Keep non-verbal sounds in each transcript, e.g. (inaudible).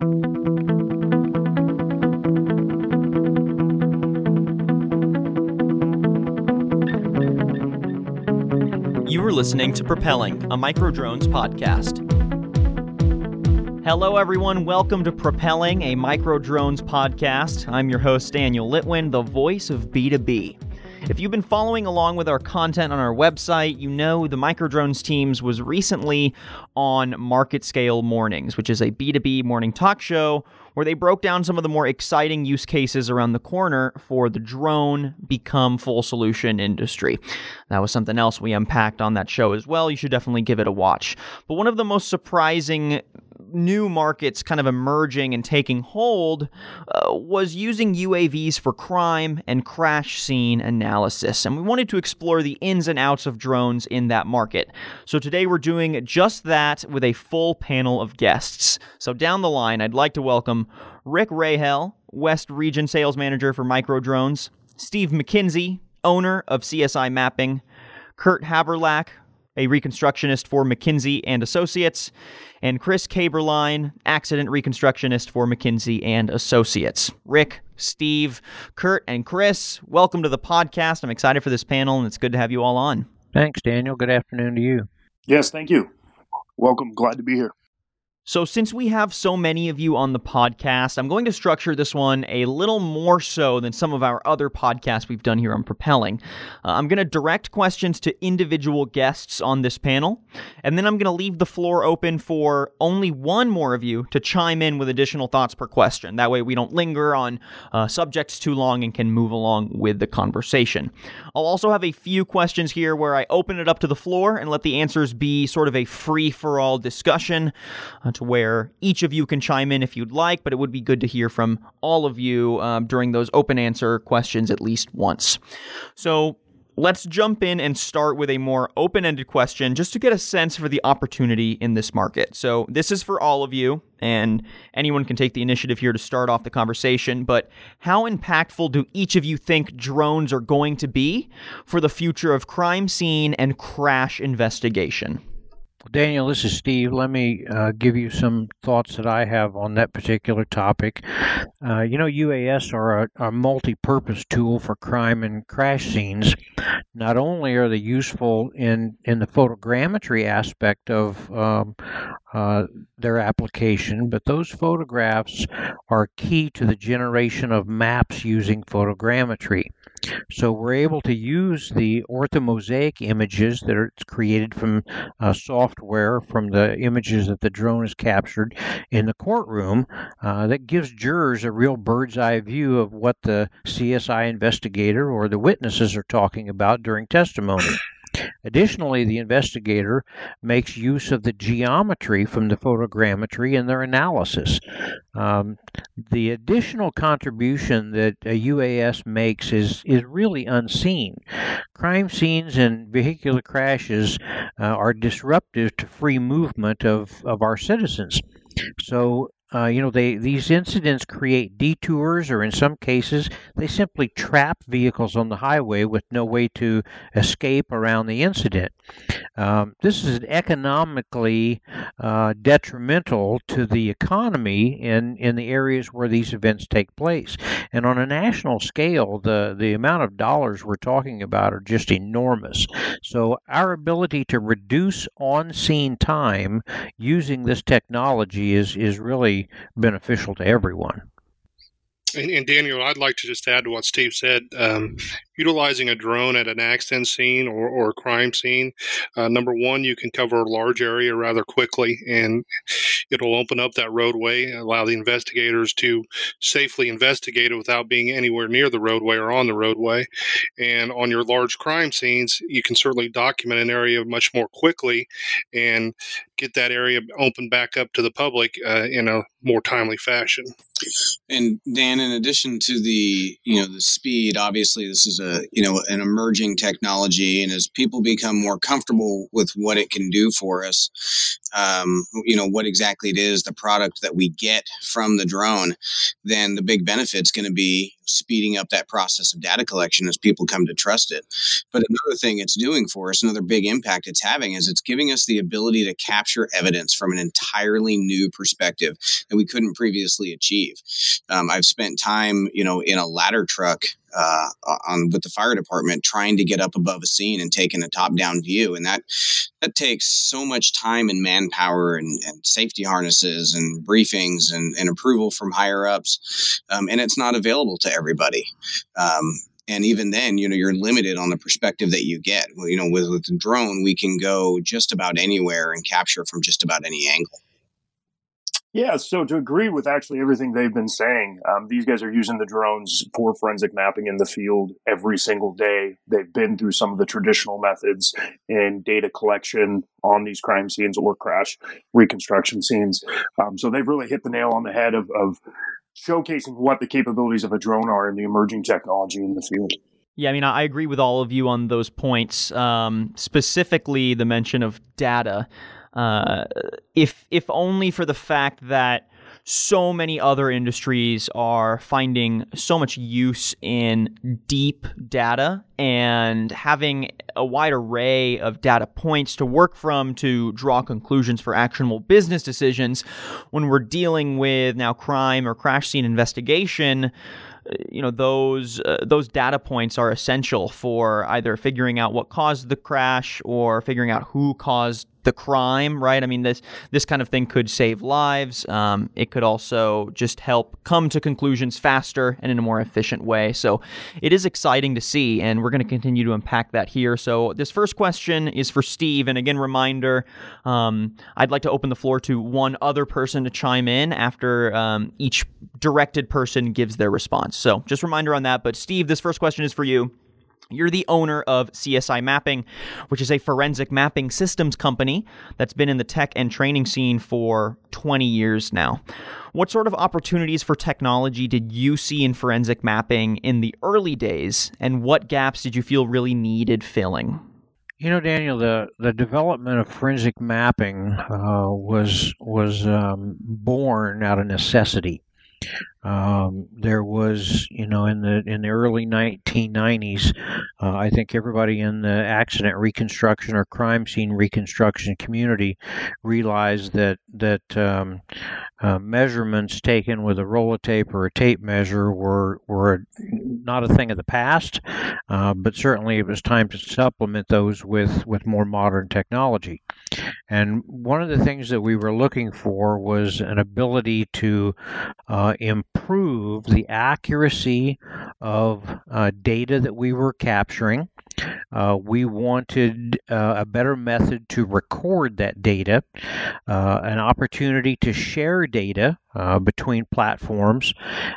You are listening to Propelling, a Microdrones podcast. Hello, everyone. Welcome to Propelling, a Microdrones podcast. I'm your host, Daniel Litwin, the voice of B2B. If you've been following along with our content on our website, you know the Microdrones teams was recently on MarketScale Mornings, which is a B2B morning talk show where they broke down some of the more exciting use cases around the corner for the drone become full solution industry. That was something else we unpacked on that show as well. You should definitely give it a watch. But one of the most surprising new markets kind of emerging and taking hold uh, was using UAVs for crime and crash scene analysis. And we wanted to explore the ins and outs of drones in that market. So today we're doing just that with a full panel of guests. So down the line, I'd like to welcome Rick Rahel, West Region Sales Manager for Microdrones, Steve McKinsey, owner of CSI Mapping, Kurt Haberlach, a reconstructionist for McKinsey and Associates, and Chris Kaberline, accident reconstructionist for McKinsey and Associates. Rick, Steve, Kurt, and Chris, welcome to the podcast. I'm excited for this panel, and it's good to have you all on. Thanks, Daniel. Good afternoon to you. Yes, thank you. Welcome. Glad to be here. So, since we have so many of you on the podcast, I'm going to structure this one a little more so than some of our other podcasts we've done here on Propelling. Uh, I'm going to direct questions to individual guests on this panel, and then I'm going to leave the floor open for only one more of you to chime in with additional thoughts per question. That way, we don't linger on uh, subjects too long and can move along with the conversation. I'll also have a few questions here where I open it up to the floor and let the answers be sort of a free for all discussion. Uh, to where each of you can chime in if you'd like, but it would be good to hear from all of you um, during those open answer questions at least once. So, Let's jump in and start with a more open ended question just to get a sense for the opportunity in this market. So, this is for all of you, and anyone can take the initiative here to start off the conversation. But how impactful do each of you think drones are going to be for the future of crime scene and crash investigation? Daniel, this is Steve. Let me uh, give you some thoughts that I have on that particular topic. Uh, you know, UAS are a, a multi purpose tool for crime and crash scenes. Not only are they useful in, in the photogrammetry aspect of um, uh, their application, but those photographs are key to the generation of maps using photogrammetry. So we're able to use the orthomosaic images that are created from uh, software from the images that the drone has captured in the courtroom uh, that gives jurors a real bird's eye view of what the CSI investigator or the witnesses are talking about during testimony. Additionally, the investigator makes use of the geometry from the photogrammetry in their analysis. Um, the additional contribution that a UAS makes is, is really unseen. Crime scenes and vehicular crashes uh, are disruptive to free movement of, of our citizens. So uh, you know, they these incidents create detours, or in some cases, they simply trap vehicles on the highway with no way to escape around the incident. Um, this is economically uh, detrimental to the economy in in the areas where these events take place. And on a national scale, the the amount of dollars we're talking about are just enormous. So our ability to reduce on scene time using this technology is is really beneficial to everyone. And, and, Daniel, I'd like to just add to what Steve said. Um, utilizing a drone at an accident scene or, or a crime scene, uh, number one, you can cover a large area rather quickly, and it'll open up that roadway, allow the investigators to safely investigate it without being anywhere near the roadway or on the roadway. And on your large crime scenes, you can certainly document an area much more quickly and get that area opened back up to the public uh, in a more timely fashion. And Dan, in addition to the you know the speed, obviously this is a you know an emerging technology, and as people become more comfortable with what it can do for us, um, you know what exactly it is, the product that we get from the drone, then the big benefit's going to be speeding up that process of data collection as people come to trust it. But another thing it's doing for us, another big impact it's having, is it's giving us the ability to capture evidence from an entirely new perspective that we couldn't previously achieve. Um, I've spent time, you know, in a ladder truck uh, on with the fire department trying to get up above a scene and taking a top down view and that that takes so much time and manpower and, and safety harnesses and briefings and, and approval from higher ups um, and it's not available to everybody. Um, and even then you know you're limited on the perspective that you get. You know with, with the drone we can go just about anywhere and capture from just about any angle yeah, so to agree with actually everything they've been saying, um, these guys are using the drones for forensic mapping in the field every single day. They've been through some of the traditional methods in data collection on these crime scenes or crash reconstruction scenes. Um, so they've really hit the nail on the head of, of showcasing what the capabilities of a drone are in the emerging technology in the field. Yeah, I mean, I agree with all of you on those points, um, specifically the mention of data. Uh, if if only for the fact that so many other industries are finding so much use in deep data and having a wide array of data points to work from to draw conclusions for actionable business decisions when we're dealing with now crime or crash scene investigation you know those uh, those data points are essential for either figuring out what caused the crash or figuring out who caused the crime, right? I mean, this this kind of thing could save lives. Um, it could also just help come to conclusions faster and in a more efficient way. So it is exciting to see, and we're going to continue to unpack that here. So this first question is for Steve, and again, reminder: um, I'd like to open the floor to one other person to chime in after um, each directed person gives their response. So just reminder on that. But Steve, this first question is for you. You're the owner of CSI Mapping, which is a forensic mapping systems company that's been in the tech and training scene for 20 years now. What sort of opportunities for technology did you see in forensic mapping in the early days, and what gaps did you feel really needed filling? You know, Daniel, the, the development of forensic mapping uh, was was um, born out of necessity. Um, there was, you know, in the in the early 1990s, uh, I think everybody in the accident reconstruction or crime scene reconstruction community realized that that um, uh, measurements taken with a roll of tape or a tape measure were were not a thing of the past, uh, but certainly it was time to supplement those with with more modern technology. And one of the things that we were looking for was an ability to uh, improve the accuracy of uh, data that we were capturing. Uh, we wanted uh, a better method to record that data, uh, an opportunity to share data uh, between platforms,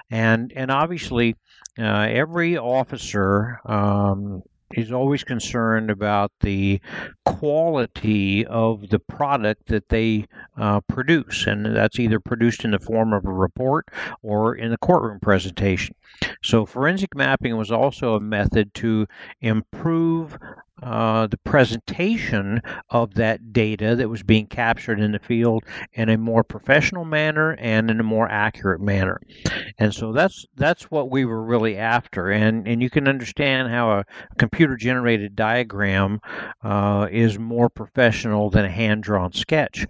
and and obviously uh, every officer um, is always concerned about the quality of the product that they uh, produce, and that's either produced in the form of a report or in the courtroom presentation. So, forensic mapping was also a method to improve uh, the presentation of that data that was being captured in the field in a more professional manner and in a more accurate manner. And so that's that's what we were really after. And and you can understand how a computer generated diagram uh, is more professional than a hand drawn sketch.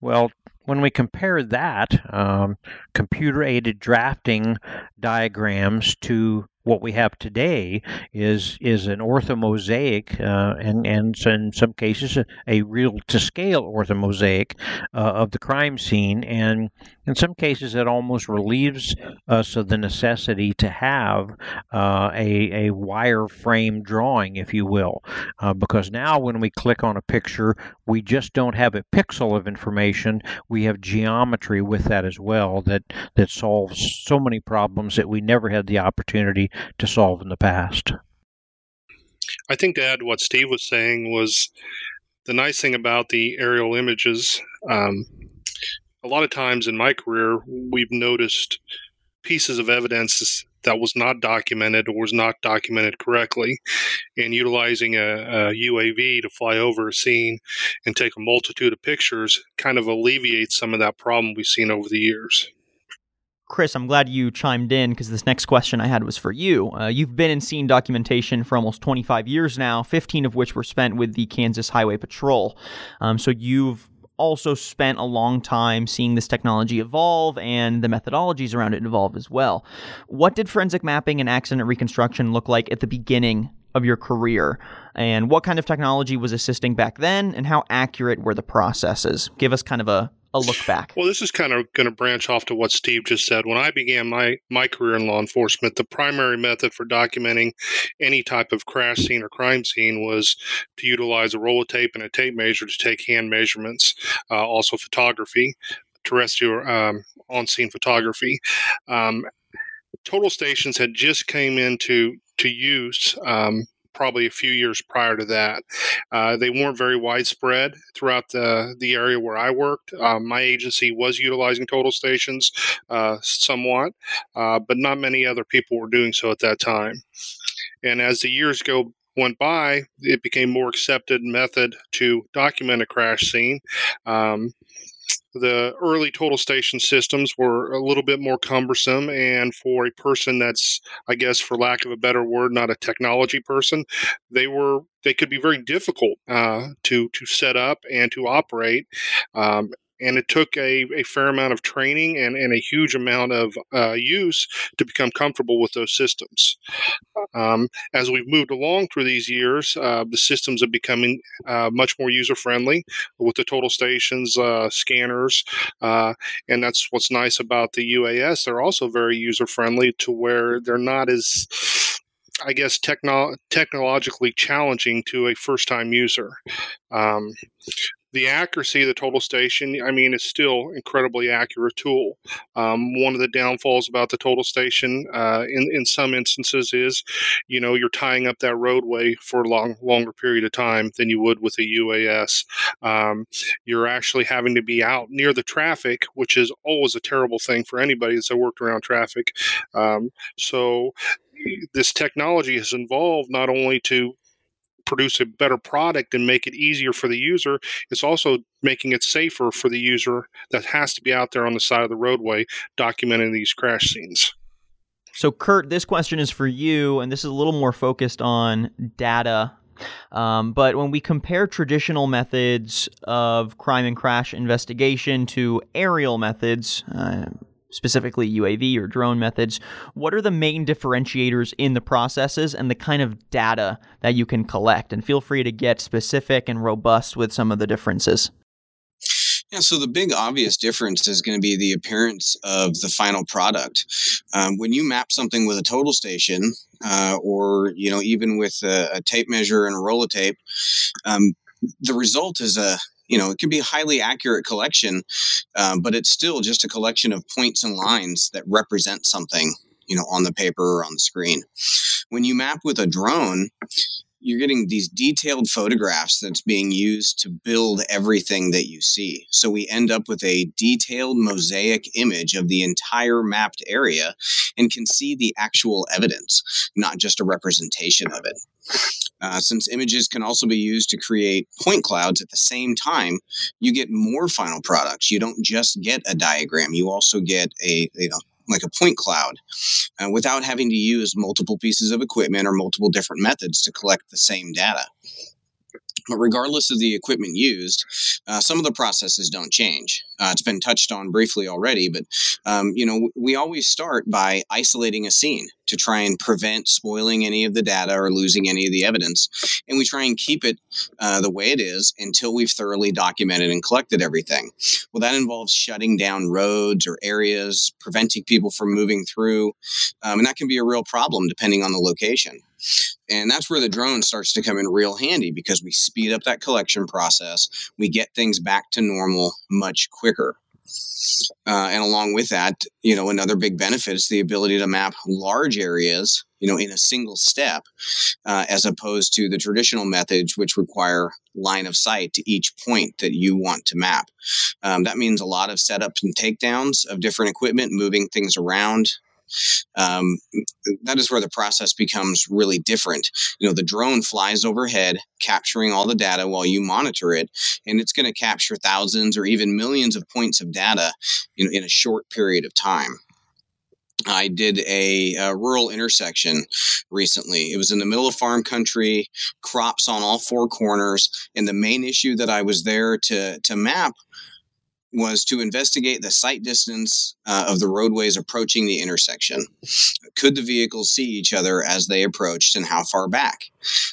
Well, when we compare that um, computer aided drafting diagrams to what we have today is is an orthomosaic uh, and and in some cases a, a real to scale orthomosaic uh, of the crime scene. And in some cases it almost relieves us of the necessity to have uh, a, a wireframe drawing if you will uh, because now when we click on a picture we just don't have a pixel of information we have geometry with that as well that that solves so many problems that we never had the opportunity to solve in the past. I think to add what Steve was saying was the nice thing about the aerial images. Um, a lot of times in my career, we've noticed pieces of evidence that was not documented or was not documented correctly. And utilizing a, a UAV to fly over a scene and take a multitude of pictures kind of alleviates some of that problem we've seen over the years. Chris, I'm glad you chimed in because this next question I had was for you. Uh, you've been in scene documentation for almost 25 years now, 15 of which were spent with the Kansas Highway Patrol. Um, so you've also spent a long time seeing this technology evolve and the methodologies around it evolve as well. What did forensic mapping and accident reconstruction look like at the beginning of your career? And what kind of technology was assisting back then, and how accurate were the processes? Give us kind of a, a look back. Well, this is kind of going to branch off to what Steve just said. When I began my, my career in law enforcement, the primary method for documenting any type of crash scene or crime scene was to utilize a roll of tape and a tape measure to take hand measurements, uh, also photography, terrestrial um, on scene photography. Um, total stations had just came into to use um, probably a few years prior to that. Uh, they weren't very widespread throughout the, the area where I worked. Um, my agency was utilizing total stations uh, somewhat, uh, but not many other people were doing so at that time. And as the years go went by, it became more accepted method to document a crash scene. Um, the early total station systems were a little bit more cumbersome and for a person that's i guess for lack of a better word not a technology person they were they could be very difficult uh, to to set up and to operate um, and it took a, a fair amount of training and, and a huge amount of uh, use to become comfortable with those systems. Um, as we've moved along through these years, uh, the systems are becoming uh, much more user friendly with the total stations, uh, scanners, uh, and that's what's nice about the UAS. They're also very user friendly to where they're not as I guess techno- technologically challenging to a first time user. Um, the accuracy of the total station, I mean, is still incredibly accurate tool. Um, one of the downfalls about the total station, uh, in in some instances, is you know you're tying up that roadway for a long longer period of time than you would with a UAS. Um, you're actually having to be out near the traffic, which is always a terrible thing for anybody that's worked around traffic. Um, so this technology has evolved not only to produce a better product and make it easier for the user, it's also making it safer for the user that has to be out there on the side of the roadway documenting these crash scenes. So, Kurt, this question is for you, and this is a little more focused on data. Um, but when we compare traditional methods of crime and crash investigation to aerial methods, uh, specifically UAV or drone methods, what are the main differentiators in the processes and the kind of data that you can collect? And feel free to get specific and robust with some of the differences. Yeah, so the big obvious difference is going to be the appearance of the final product. Um, when you map something with a total station, uh, or you know even with a, a, tape measure and a roll of tape, um, the result is a you know, it can be a highly accurate collection, um, but it's still just a collection of points and lines that represent something, you know, on the paper or on the screen. When you map with a drone, you're getting these detailed photographs that's being used to build everything that you see. So we end up with a detailed mosaic image of the entire mapped area and can see the actual evidence, not just a representation of it. Uh, since images can also be used to create point clouds at the same time, you get more final products. You don't just get a diagram; you also get a you know like a point cloud uh, without having to use multiple pieces of equipment or multiple different methods to collect the same data. But regardless of the equipment used, uh, some of the processes don't change. Uh, it's been touched on briefly already, but um, you know we always start by isolating a scene to try and prevent spoiling any of the data or losing any of the evidence, and we try and keep it uh, the way it is until we've thoroughly documented and collected everything. Well, that involves shutting down roads or areas, preventing people from moving through, um, and that can be a real problem depending on the location. And that's where the drone starts to come in real handy because we speed up that collection process. We get things back to normal much quicker. Uh, and along with that, you know, another big benefit is the ability to map large areas, you know, in a single step, uh, as opposed to the traditional methods, which require line of sight to each point that you want to map. Um, that means a lot of setups and takedowns of different equipment, moving things around, um, that is where the process becomes really different. You know, the drone flies overhead, capturing all the data while you monitor it, and it's going to capture thousands or even millions of points of data in, in a short period of time. I did a, a, rural intersection recently. It was in the middle of farm country, crops on all four corners, and the main issue that I was there to to map was to investigate the sight distance uh, of the roadways approaching the intersection. Could the vehicles see each other as they approached and how far back?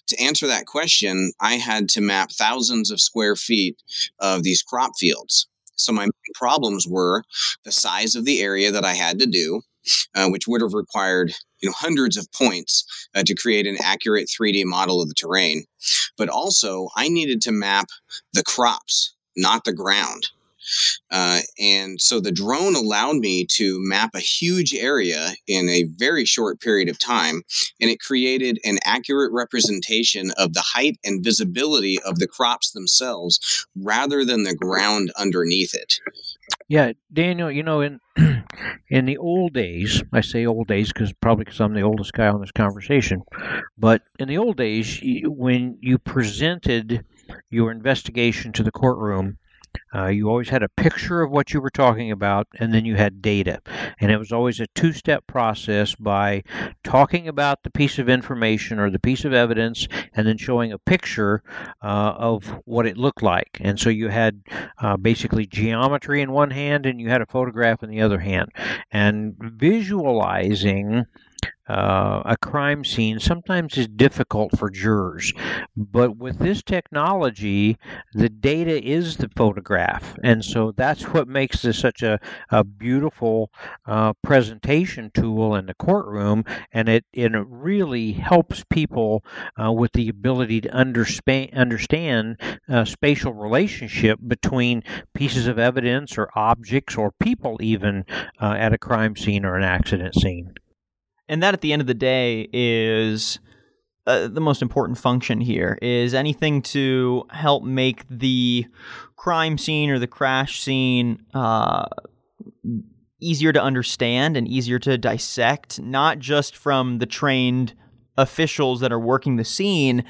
To answer that question, I had to map thousands of square feet of these crop fields. So my problems were the size of the area that I had to do, uh, which would have required you know hundreds of points uh, to create an accurate 3D model of the terrain. But also, I needed to map the crops, not the ground. Uh, and so the drone allowed me to map a huge area in a very short period of time, and it created an accurate representation of the height and visibility of the crops themselves rather than the ground underneath it. Yeah, Daniel, you know, in (clears throat) in the old days, I say old days because probably because I'm the oldest guy on this conversation, but in the old days, when you presented your investigation to the courtroom, uh, you always had a picture of what you were talking about, and then you had data. And it was always a two step process by talking about the piece of information or the piece of evidence, and then showing a picture uh, of what it looked like. And so you had uh, basically geometry in one hand, and you had a photograph in the other hand. And visualizing uh, a crime scene sometimes is difficult for jurors. But with this technology, the data is the photograph. And so that's what makes this such a, a beautiful uh, presentation tool in the courtroom. And it, it really helps people uh, with the ability to understand, understand uh, spatial relationship between pieces of evidence or objects or people, even uh, at a crime scene or an accident scene. And that, at the end of the day, is uh, the most important function here. Is anything to help make the crime scene or the crash scene uh, easier to understand and easier to dissect, not just from the trained officials that are working the scene,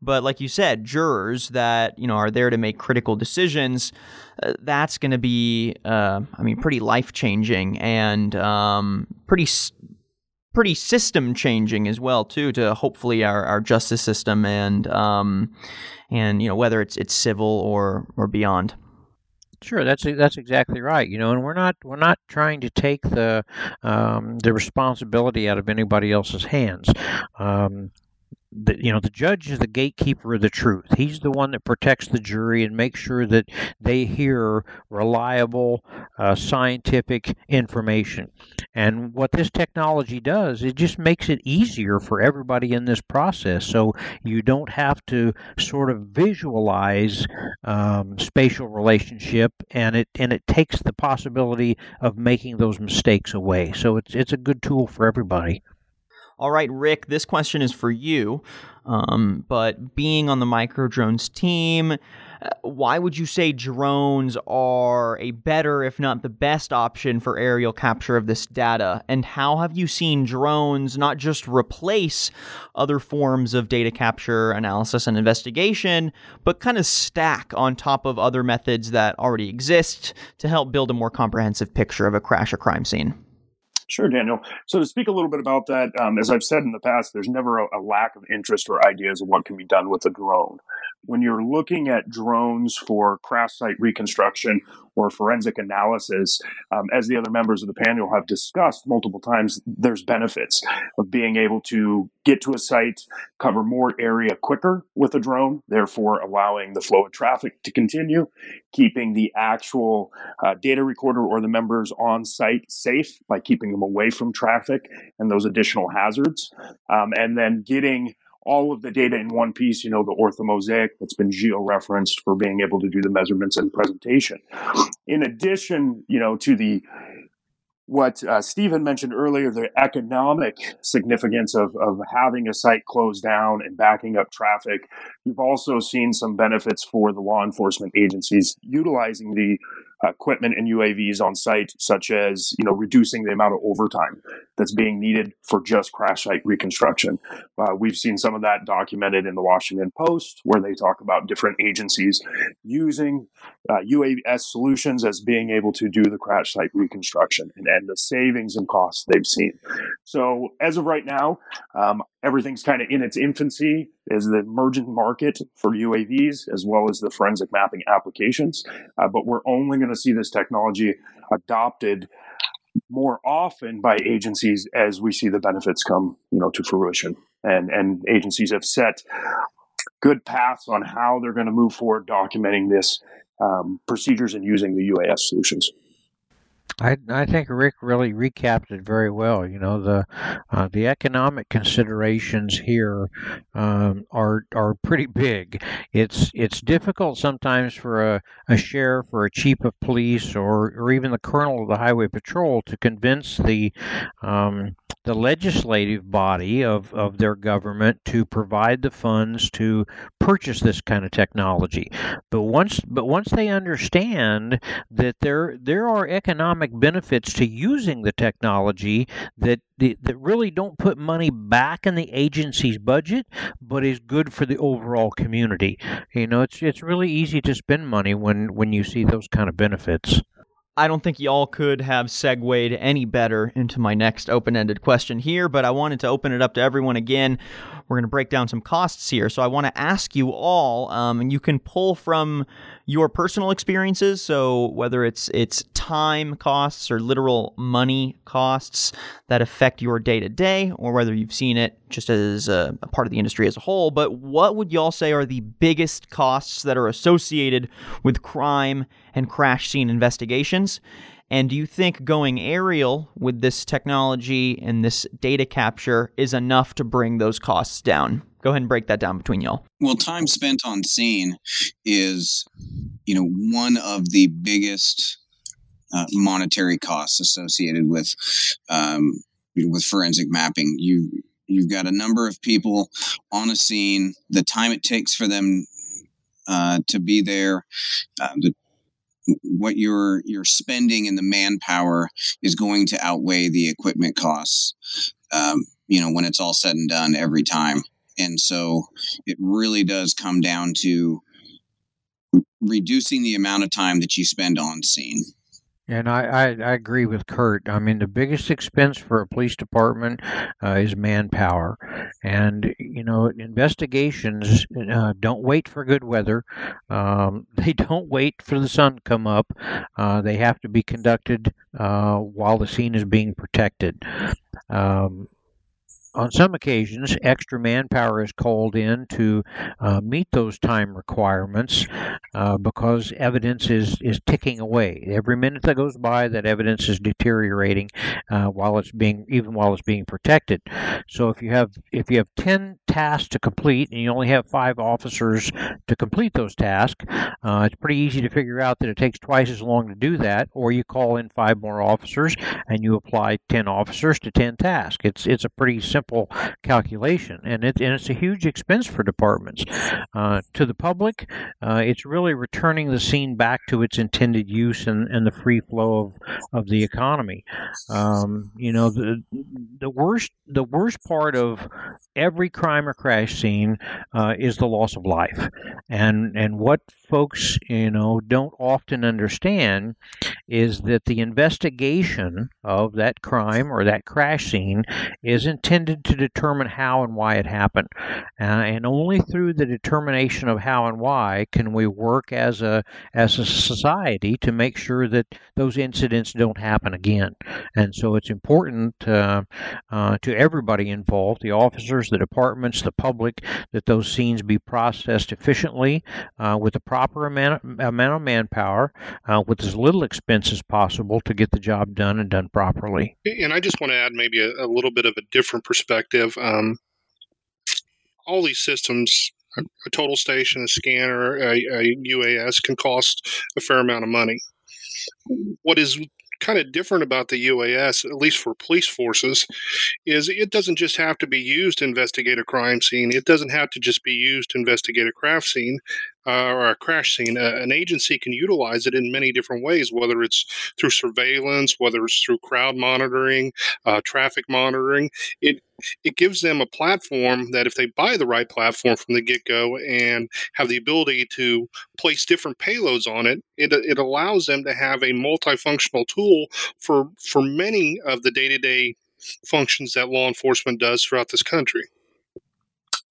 but like you said, jurors that you know are there to make critical decisions. Uh, that's going to be, uh, I mean, pretty life changing and um, pretty pretty system changing as well too to hopefully our, our justice system and um, and you know whether it's it's civil or or beyond. Sure, that's that's exactly right. You know, and we're not we're not trying to take the um, the responsibility out of anybody else's hands. Um, the, you know the judge is the gatekeeper of the truth. He's the one that protects the jury and makes sure that they hear reliable uh, scientific information. And what this technology does it just makes it easier for everybody in this process. So you don't have to sort of visualize um, spatial relationship and it and it takes the possibility of making those mistakes away. So it's it's a good tool for everybody all right, Rick, this question is for you. Um, but being on the Microdrones team, uh, why would you say drones are a better, if not the best option for aerial capture of this data? And how have you seen drones not just replace other forms of data capture, analysis, and investigation, but kind of stack on top of other methods that already exist to help build a more comprehensive picture of a crash or crime scene? Sure, Daniel. So to speak a little bit about that, um, as I've said in the past, there's never a, a, lack of interest or ideas of what can be done with a drone. When you're looking at drones for crash site reconstruction or forensic analysis, um, as the other members of the panel have discussed multiple times, there's benefits of being able to get to a site, cover more area quicker with a drone, therefore allowing the flow of traffic to continue, keeping the actual uh, data recorder or the members on site safe by keeping them away from traffic and those additional hazards, um, and then getting all of the data in one piece, you know, the orthomosaic that's been geo-referenced for being able to do the measurements and presentation. In addition, you know, to the what uh, Stephen mentioned earlier, the economic significance of, of having a site closed down and backing up traffic You've also seen some benefits for the law enforcement agencies utilizing the equipment and UAVs on site, such as you know reducing the amount of overtime that's being needed for just crash site reconstruction. Uh, we've seen some of that documented in the Washington Post, where they talk about different agencies using uh, UAS solutions as being able to do the crash site reconstruction and, and the savings and costs they've seen. So as of right now, um, everything's kind of in its infancy as the emergent market for UAVs as well as the forensic mapping applications. Uh, but we're only going to see this technology adopted more often by agencies as we see the benefits come, you know, to fruition. And and agencies have set good paths on how they're going to move forward documenting this um, procedures and using the UAS solutions. I, I think Rick really recapped it very well. You know the uh, the economic considerations here um, are are pretty big. It's it's difficult sometimes for a, a sheriff or a chief of police or, or even the colonel of the highway patrol to convince the um, the legislative body of, of their government to provide the funds to purchase this kind of technology. But once but once they understand that there there are economic benefits to using the technology that that really don't put money back in the agency's budget, but is good for the overall community. You know, it's it's really easy to spend money when when you see those kind of benefits. I don't think y'all could have segued any better into my next open ended question here, but I wanted to open it up to everyone again. We're going to break down some costs here. So I want to ask you all, um, and you can pull from your personal experiences. So whether it's it's time costs or literal money costs that affect your day to day, or whether you've seen it just as a, a part of the industry as a whole. But what would y'all say are the biggest costs that are associated with crime and crash scene investigations? And do you think going aerial with this technology and this data capture is enough to bring those costs down? Go ahead and break that down between y'all. Well, time spent on scene is, you know, one of the biggest uh, monetary costs associated with um, with forensic mapping. You you've got a number of people on a scene. The time it takes for them uh, to be there, uh, the what you're you're spending in the manpower is going to outweigh the equipment costs. Um, you know, when it's all said and done every time, and so it really does come down to reducing the amount of time that you spend on scene. And I, I, I, agree with Kurt. I mean, the biggest expense for a police department uh, is manpower. And, you know, investigations uh, don't wait for good weather, um, (laughs) they don't wait for the sun to come up. Uh, they have to be conducted uh, while the scene is being protected. Um, on some occasions, extra manpower is called in to uh, meet those time requirements uh, because evidence is, is ticking away. Every minute that goes by, that evidence is deteriorating uh, while it's being even while it's being protected. So if you have if you have ten tasks to complete and you only have five officers to complete those tasks, uh, it's pretty easy to figure out that it takes twice as long to do that. Or you call in five more officers and you apply ten officers to ten tasks. It's it's a pretty simple simple calculation, and, and it's a huge expense for departments. Uh, to the public, uh, it's really returning the scene back to its intended use and, and the free flow of, of the economy. Um, you know, the the worst the worst part of every crime or crash scene uh, is the loss of life, and and what folks you know don't often understand is that the investigation of that crime or that crash scene is intended to determine how and why it happened. Uh, and only through the determination of how and why can we work as a as a society to make sure that those incidents don't happen again. And so it's important uh, uh, to everybody involved, the officers, the departments, the public, that those scenes be processed efficiently uh, with the proper amount, amount of manpower, uh, with as little expense as possible to get the job done and done properly. And I just want to add maybe a, a little bit of a different perspective. Um, all these systems, a total station, a scanner, a, a UAS, can cost a fair amount of money. What is kind of different about the UAS, at least for police forces, is it doesn't just have to be used to investigate a crime scene. It doesn't have to just be used to investigate a crash scene uh, or a crash scene. Uh, an agency can utilize it in many different ways, whether it's through surveillance, whether it's through crowd monitoring, uh, traffic monitoring. It it gives them a platform that if they buy the right platform from the get go and have the ability to place different payloads on it, it, it allows them to have a multifunctional tool for for many of the day to day functions that law enforcement does throughout this country.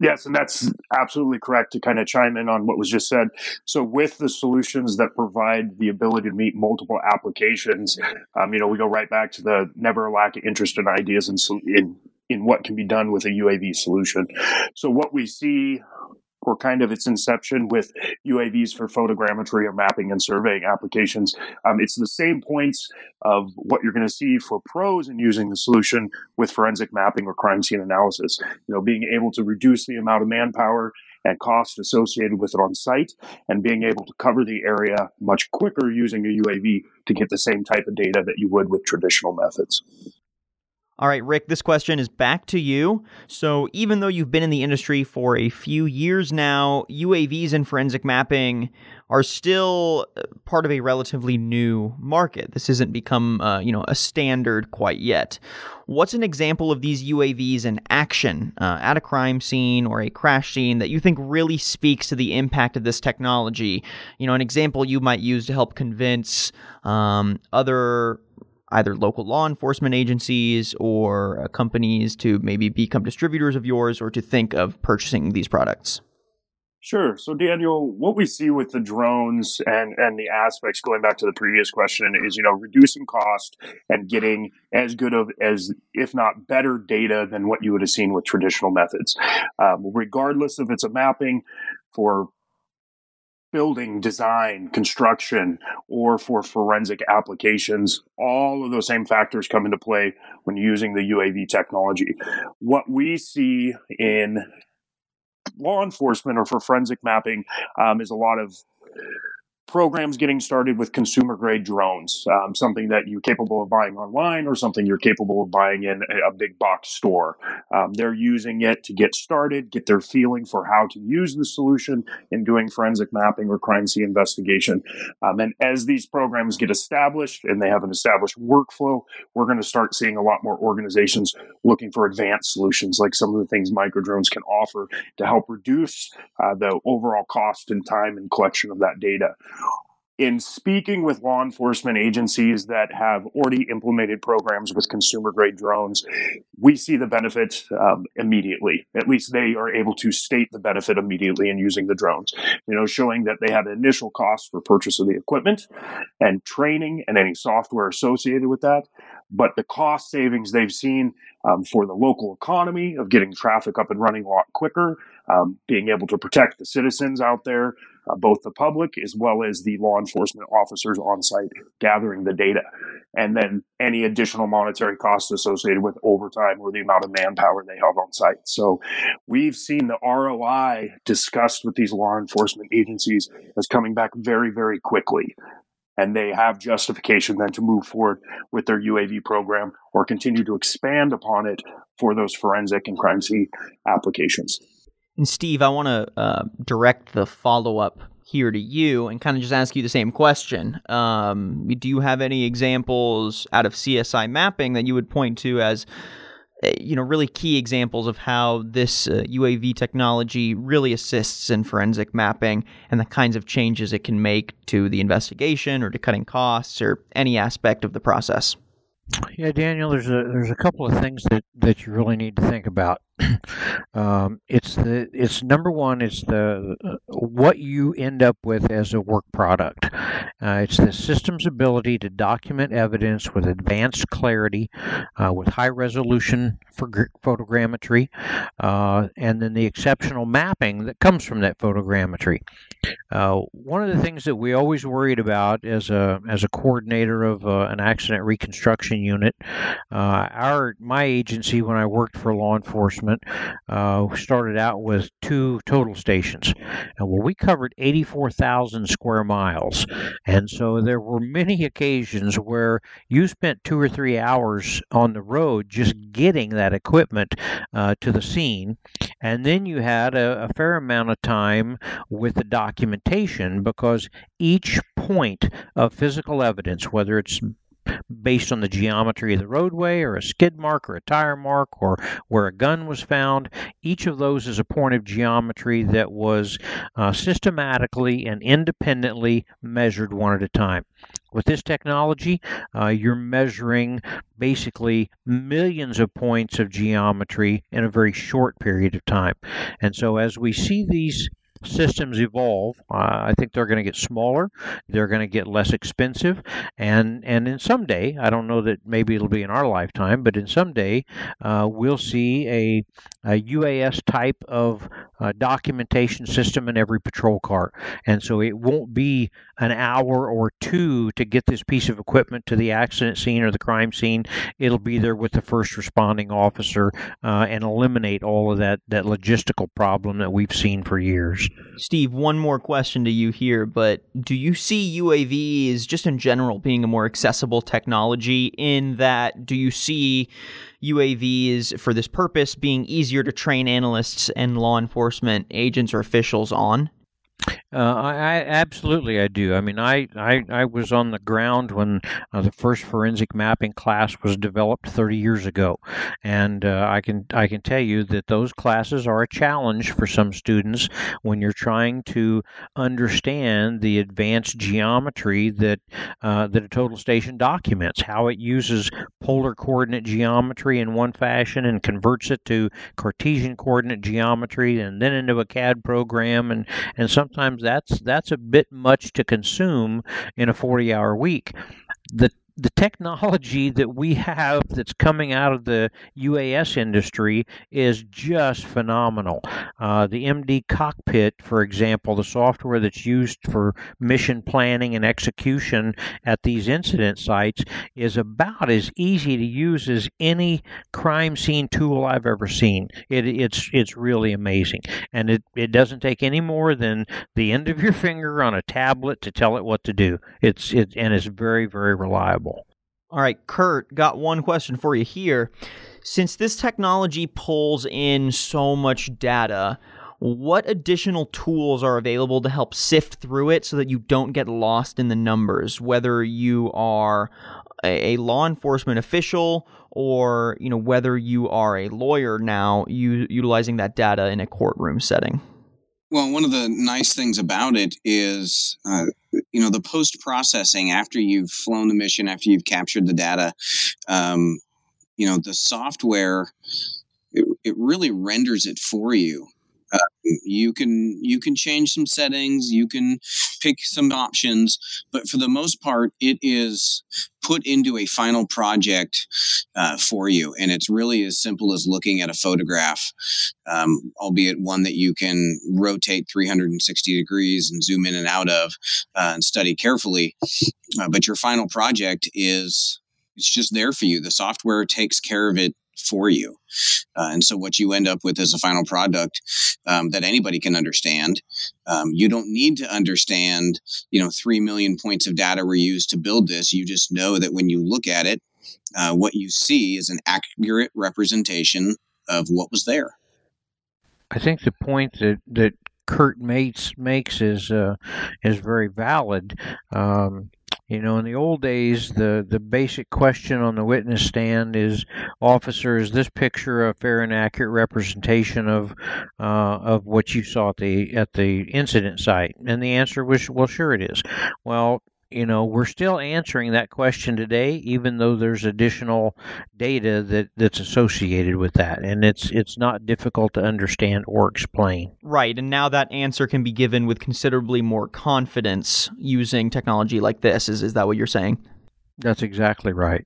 Yes, and that's absolutely correct to kind of chime in on what was just said. So, with the solutions that provide the ability to meet multiple applications, um, you know, we go right back to the never lack of interest in ideas in, in in what can be done with a UAV solution. So, what we see for kind of its inception with UAVs for photogrammetry or mapping and surveying applications. Um, it's the same points of what you're going to see for pros in using the solution with forensic mapping or crime scene analysis. You know, being able to reduce the amount of manpower and cost associated with it on site and being able to cover the area much quicker using a UAV to get the same type of data that you would with traditional methods. All right, Rick, this question is back to you. So, even though you've been in the industry for a few years now, UAVs and forensic mapping are still uh, part of a relatively new market. This hasn't become, uh, you know, a standard quite yet. What's an example of these UAVs in action uh, at a crime scene or a crash scene that you think really speaks to the impact of this technology? You know, an example you might use to help convince um, other either local law enforcement agencies or uh, companies to maybe become distributors of yours or to think of purchasing these products? Sure. So, Daniel, what we see with the drones and, and the aspects going back to the previous question is, you know, reducing cost and getting as good of as, if not better, data than what you would have seen with traditional methods. Um, regardless if it's a mapping for building, design, construction, or for forensic applications, all of those same factors come into play when using the UAV technology. What we see in law enforcement or for forensic mapping um, is a lot of programs getting started with consumer grade drones, um, something that you're capable of buying online or something you're capable of buying in a, big box store. Um, they're using it to get started, get their feeling for how to use the solution in doing forensic mapping or crime scene investigation. Um, and as these programs get established and they have an established workflow, we're going to start seeing a lot more organizations looking for advanced solutions like some of the things microdrones can offer to help reduce uh, the overall cost and time and collection of that data in speaking with law enforcement agencies that have already implemented programs with consumer grade drones, we see the benefit um, immediately. At least they are able to state the benefit immediately in using the drones. You know, showing that they had initial costs for purchase of the equipment and training and any software associated with that, but the cost savings they've seen um, for the local economy of getting traffic up and running a lot quicker, um, being able to protect the citizens out there, uh, both the public as well as the law enforcement officers on site gathering the data. And then any additional monetary costs associated with overtime or the amount of manpower they have on site. So we've seen the ROI discussed with these law enforcement agencies as coming back very, very quickly and they have justification then to move forward with their UAV program or continue to expand upon it for those forensic and crime scene applications. And Steve, I want to uh, direct the follow up here to you and kind of just ask you the same question. Um, do you have any examples out of CSI mapping that you would point to as eh, you know really key examples of how this uh, UAV technology really assists in forensic mapping and the kinds of changes it can make to the investigation or to cutting costs or any aspect of the process? Yeah, Daniel, there's a there's a couple of things that, that you really need to think about. (clears throat) um, it's the it's number one. It's the uh, what you end up with as a work product. Uh, it's the system's ability to document evidence with advanced clarity, uh, with high resolution for photogrammetry, uh, and then the exceptional mapping that comes from that photogrammetry. Uh, one of the things that we always worried about as a as a coordinator of uh, an accident reconstruction unit, our my agency when I worked for law enforcement uh, started out with two total stations. And well, we covered 84,000 square miles. And so there were many occasions where you spent two or three hours on the road just getting that equipment uh, to the scene. And then you had a, a fair amount of time with the documentation because each point of physical evidence, whether it's based on the geometry of the roadway or a skid mark or a tire mark or where a gun was found. Each of those is a point of geometry that was uh, systematically and independently measured one at a time. With this technology, uh, you're measuring basically millions of points of geometry in a very short period of time. And so, as we see these systems evolve, uh, I think they're going to get smaller. They're going to get less expensive, and and in some day, I don't know that maybe it'll be in our lifetime, but in some day, uh, we'll see a, a UAS type of uh, documentation system in every patrol car, and so it won't be an hour or two to get this piece of equipment to the accident scene or the crime scene. It'll be there with the first responding officer uh, and eliminate all of that that logistical problem that we've seen for years. Steve, one more question to you here, but do you see UAVs just in general being a more accessible technology in that do you see UAVs for this purpose being easier to train analysts and law enforcement agents or officials on? Uh, I, I, absolutely I do. I mean, I, I, I was on the ground when uh, the first forensic mapping class was developed 30 years ago, and uh, I can I can tell you that those classes are a challenge for some students when you're trying to understand the advanced geometry that uh, that a total station documents, how it uses polar coordinate geometry in one fashion and converts it to Cartesian coordinate geometry, and then into a CAD program, and and sometimes that's that's a bit much to consume in a 40 hour week. The the technology (laughs) that we have that's coming out of the UAS industry is just phenomenal. Uh, the MD cockpit, for example, the software that's used for mission planning and execution at these incident sites, is about as easy to use as any crime scene tool I've ever seen. It, it's it's really amazing, and it, it doesn't take any more than the end of your (laughs) finger on a tablet to tell it what to do. It's it and it's very very reliable. All right, Kurt, got one question for you here. Since this technology pulls in so much data, what additional tools are available to help sift through it so that you don't get lost in the numbers, whether you are a, law enforcement official or you know whether you are a lawyer now utilizing that data in a courtroom setting? Well, one of the nice things about it is, uh, you know, the post processing after you've flown the mission, after you've captured the data, um, you know, the software, it, it really renders it for you. Uh, you can you can change some settings you can pick some options but for the most part it is put into a final project uh, for you and it's really as simple as looking at a photograph um, albeit one that you can rotate 360 degrees and zoom in and out of uh, and study carefully uh, but your final project is it's just there for you. The software takes care of it for you. Uh, and so what you end up with is a final product um, that anybody can understand. Um, you don't need to understand, you know, 3 million points of data were used to build this. You just know that when you look at it, uh, what you see is an accurate representation of what was there. I think the point that, that Kurt Mates makes is uh, is very valid. Um, you know, in the old days, the, the basic question on the witness stand is, "Officer, is this picture a fair and accurate representation of uh, of what you saw at the at the incident site?" And the answer was, "Well, sure it is." Well, you know, we're still answering that question today, even though there's additional data that, that's associated with that, and it's it's not difficult to understand or explain. Right, and now that answer can be given with considerably more confidence using technology like this. Is is that what you're saying? That's exactly right.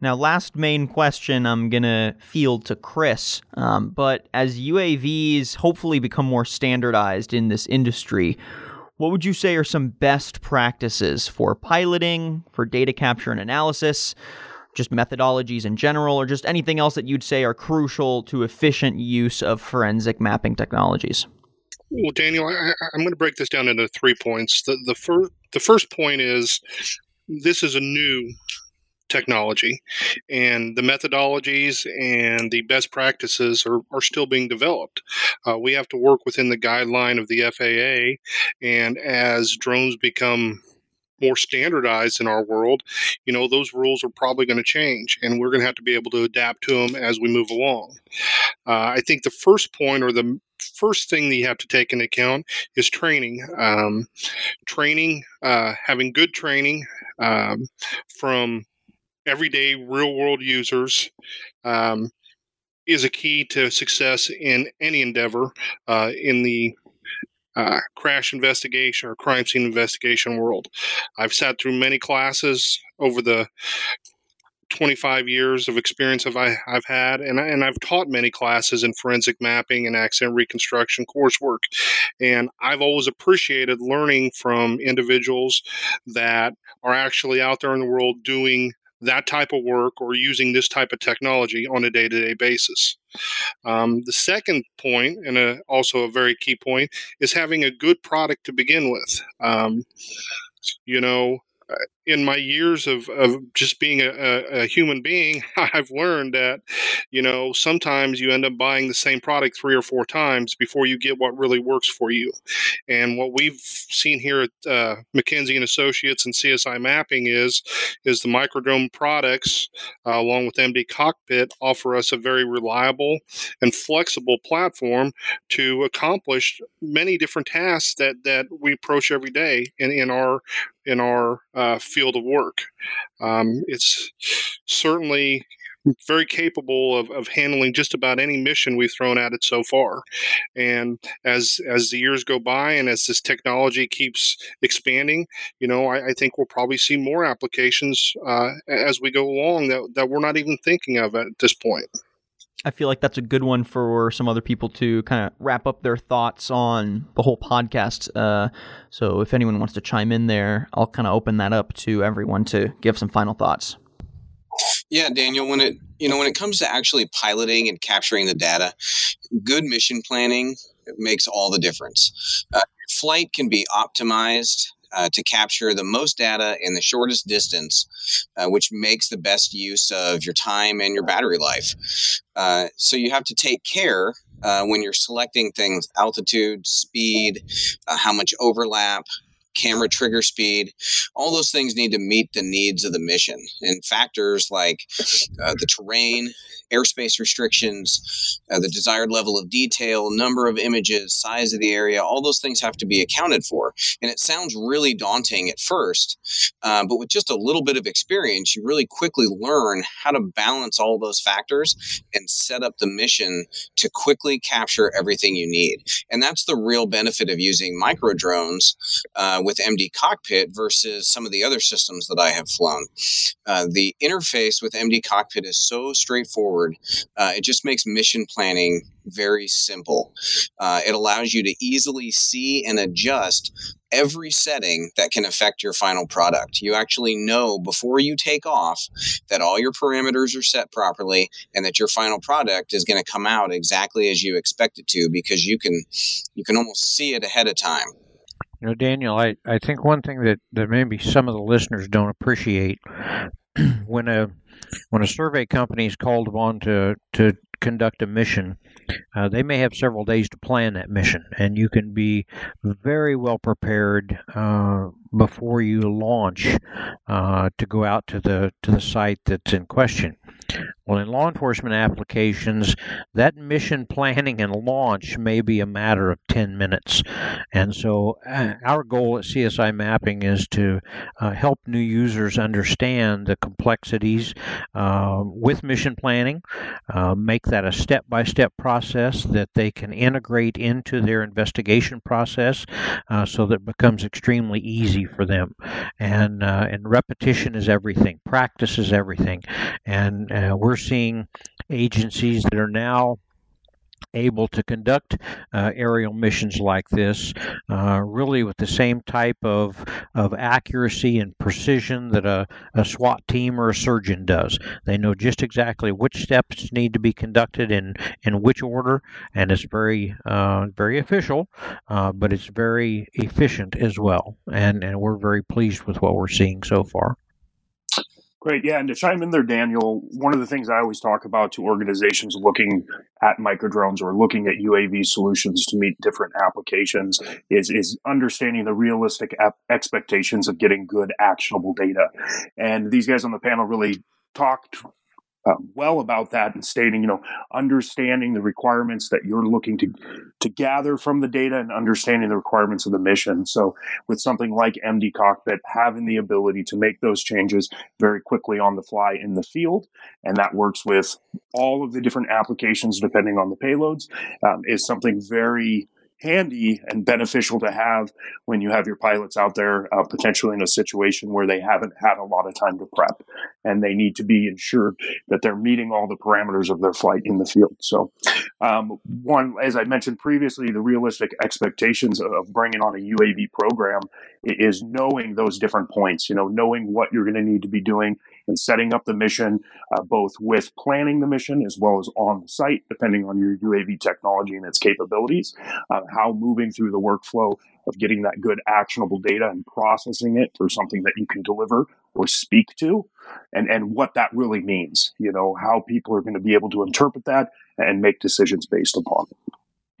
Now, last main question I'm going to field to Chris. Um, but as UAVs hopefully become more standardized in this industry, what would you say are some best practices for piloting, for data capture and analysis, just methodologies in general, or just anything else that you'd say are crucial to efficient use of forensic mapping technologies? Well, Daniel, I, am going to break this down into three points. The the first the first point is this is a new technology, and the methodologies and the best practices are, are still being developed. Uh, we have to work within the guideline of the FAA, and as drones become more standardized in our world, you know, those rules are probably going to change, and we're going to have to be able to adapt to them as we move along. Uh, I think the first point or the first thing that you have to take into account is training. Um, training, uh, having good training um, from everyday real world users um, is a key to success in any endeavor uh, in the uh, crash investigation or crime scene investigation world. I've sat through many classes over the 25 years of experience have I, I've had, and, and I've taught many classes in forensic mapping and accident reconstruction coursework. And I've always appreciated learning from individuals that are actually out there in the world doing that type of work or using this type of technology on a day to day basis. Um, the second point, and a, also a very key point, is having a good product to begin with. Um, you know, in my years of, of just being a, a, human being, (laughs) I've learned that, you know, sometimes you end up buying the same product three or four times before you get what really works for you. And what we've seen here at uh, McKinsey and Associates and CSI Mapping is is the microdrone products, uh, along with MD Cockpit, offer us a very reliable and flexible platform to accomplish many different tasks that that we approach every day in, in our in our uh, field of work. Um, it's certainly very capable of, of handling just about any mission we've thrown at it so far. And as as the years go by and as this technology keeps expanding, you know, I, I think we'll probably see more applications uh, as we go along that, that we're not even thinking of at this point. I feel like that's a good one for some other people to kind of wrap up their thoughts on the whole podcast. Uh, so if anyone wants to chime in there, I'll kind of open that up to everyone to give some final thoughts. Yeah, Daniel, when it you know when it comes to actually piloting and capturing the data, good mission planning makes all the difference. Uh, flight can be optimized uh, to capture the most data in the shortest distance, uh, which makes the best use of your time and your battery life. Uh, so you have to take care uh, when you're selecting things altitude, speed, uh, how much overlap, camera trigger speed. All those things need to meet the needs of the mission. And factors like uh, the terrain, airspace restrictions, uh, the desired level of detail, number of images, size of the area, all those things have to be accounted for. And it sounds really daunting at first, uh, but with just a little bit of experience, you really quickly learn how to balance all those factors and set up the mission to quickly capture everything you need. And that's the real benefit of using Microdrones uh, with MD Cockpit versus some of the other systems that I have flown. Uh, the interface with MD Cockpit is so straightforward. Uh, it just makes mission planning very simple. Uh, it allows you to easily see and adjust every setting that can affect your final product. You actually know before you take off that all your parameters are set properly and that your final product is going to come out exactly as you expect it to because you can you can almost see it ahead of time. You know, Daniel, I, I think one thing that, that maybe some of the listeners don't appreciate (clears throat) when a when a survey company is called upon to, to conduct a mission, uh, they may have several days to plan that mission, and you can be very well prepared uh, before you launch uh, to go out to the to the site that's in question. Well, in law enforcement applications, that mission planning and launch may be a matter of 10 minutes. And so, uh, our goal at CSI Mapping is to uh, help new users understand the complexities uh, with mission planning, uh, make that a step by step process that they can integrate into their investigation process uh, so that it becomes extremely easy for them. And, uh, and repetition is everything, practice is everything. And we're seeing agencies that are now able to conduct uh, aerial missions like this, uh, really with the same type of, of accuracy and precision that a, a SWAT team or a surgeon does. They know just exactly which steps need to be conducted in, in which order, and it's very uh, very official, uh, but it's very efficient as well. And, and we're very pleased with what we're seeing so far. Great. Yeah. And to chime in there, Daniel, one of the things I always talk about to organizations looking at Microdrones or looking at UAV solutions to meet different applications is, is understanding the realistic ap- expectations of getting good actionable data. And these guys on the panel really talked um, well about that and stating, you know, understanding the requirements that you're looking to to gather from the data and understanding the requirements of the mission. So, with something like MD Cockpit, having the ability to make those changes very quickly on the fly in the field, and that works with all of the different applications depending on the payloads, um, is something very handy and beneficial to have when you have your pilots out there uh, potentially in a situation where they haven't had a lot of time to prep and they need to be ensured that they're meeting all the parameters of their flight in the field. So, um, one, as I mentioned previously, the realistic expectations of bringing on a UAV program is knowing those different points, you know, knowing what you're going to need to be doing and setting up the mission, uh, both with planning the mission as well as on the site, depending on your UAV technology and its capabilities, uh, how moving through the workflow of getting that good actionable data and processing it for something that you can deliver or speak to and, and what that really means, you know, how people are going to be able to interpret that and make decisions based upon it.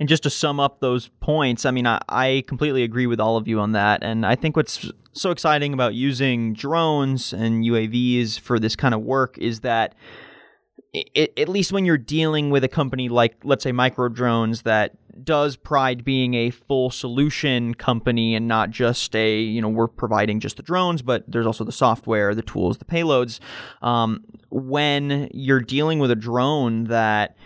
And just to sum up those points, I mean, I, I, completely agree with all of you on that. And I think what's so exciting about using drones and UAVs for this kind of work is that, it, at least when you're dealing with a company like, let's say, Microdrones, that does pride being a full solution company and not just a, you know, we're providing just the drones, but there's also the software, the tools, the payloads. Um, when you're dealing with a drone that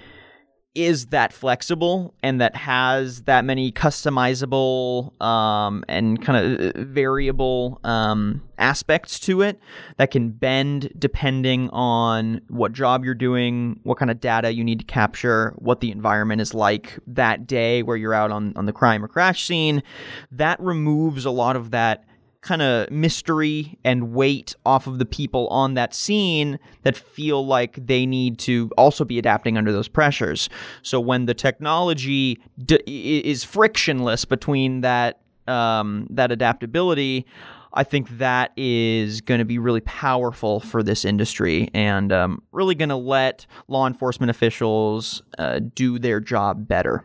is that flexible and that has that many customizable um, and kind of uh, variable um, aspects to it that can bend depending on what job you're doing, what kind of data you need to capture, what the environment is like that day where you're out on, on the crime or crash scene. That removes a lot of that kind of mystery and weight off of the people on that scene that feel like they need to also be adapting under those pressures. So when the technology d- is frictionless between that um, that adaptability, I think that is going to be really powerful for this industry and um, really going to let law enforcement officials uh, do their job better.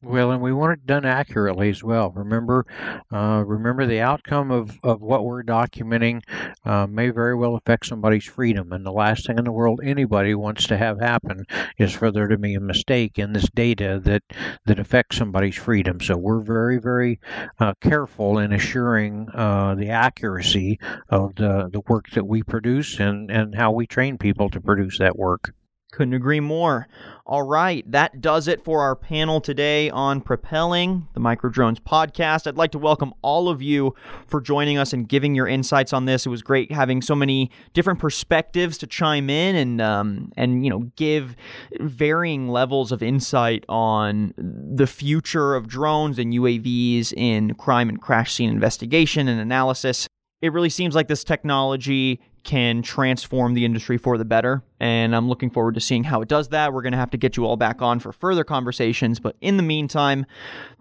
Well, and we want it done accurately as well. Remember, uh, remember the outcome of, of what we're documenting uh, may very well affect somebody's freedom. And the last thing in the world anybody wants to have happen is for there to be a mistake in this data that that affects somebody's freedom. So we're very, very uh, careful in assuring uh, the accuracy of the, the work that we produce and, and how we train people to produce that work. Couldn't agree more. All right, that does it for our panel today on Propelling, the Microdrones podcast. I'd like to welcome all of you for joining us and giving your insights on this. It was great having so many different perspectives to chime in and um, and you know give varying levels of insight on the future of drones and UAVs in crime and crash scene investigation and analysis. It really seems like this technology can transform the industry for the better. And I'm looking forward to seeing how it does that. We're going to have to get you all back on for further conversations. But in the meantime,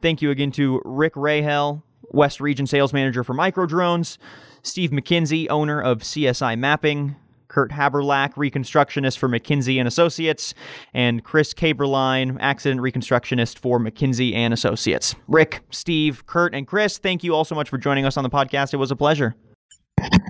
thank you again to Rick Rahel, West Region Sales Manager for Microdrones, Steve McKinsey, owner of CSI Mapping, Kurt Haberlack, reconstructionist for McKinsey and Associates, and Chris Caberline, accident reconstructionist for McKinsey and Associates. Rick, Steve, Kurt, and Chris, thank you all so much for joining us on the podcast. It was a pleasure.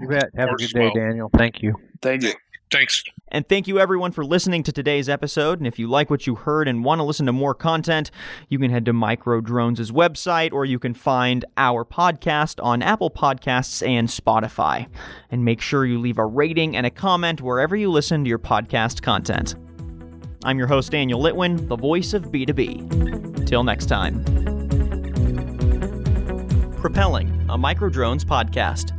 You bet. Have a good day, well. Daniel. Thank you. Thank you. Thanks. And thank you everyone for listening to today's episode. And if you like what you heard and want to listen to more content, you can head to Microdrones' website or you can find our podcast on Apple Podcasts and Spotify. And make sure you leave a rating and a comment wherever you listen to your podcast content. I'm your host, Daniel Litwin, the voice of B2B. Till next time. Propelling, a Microdrones podcast.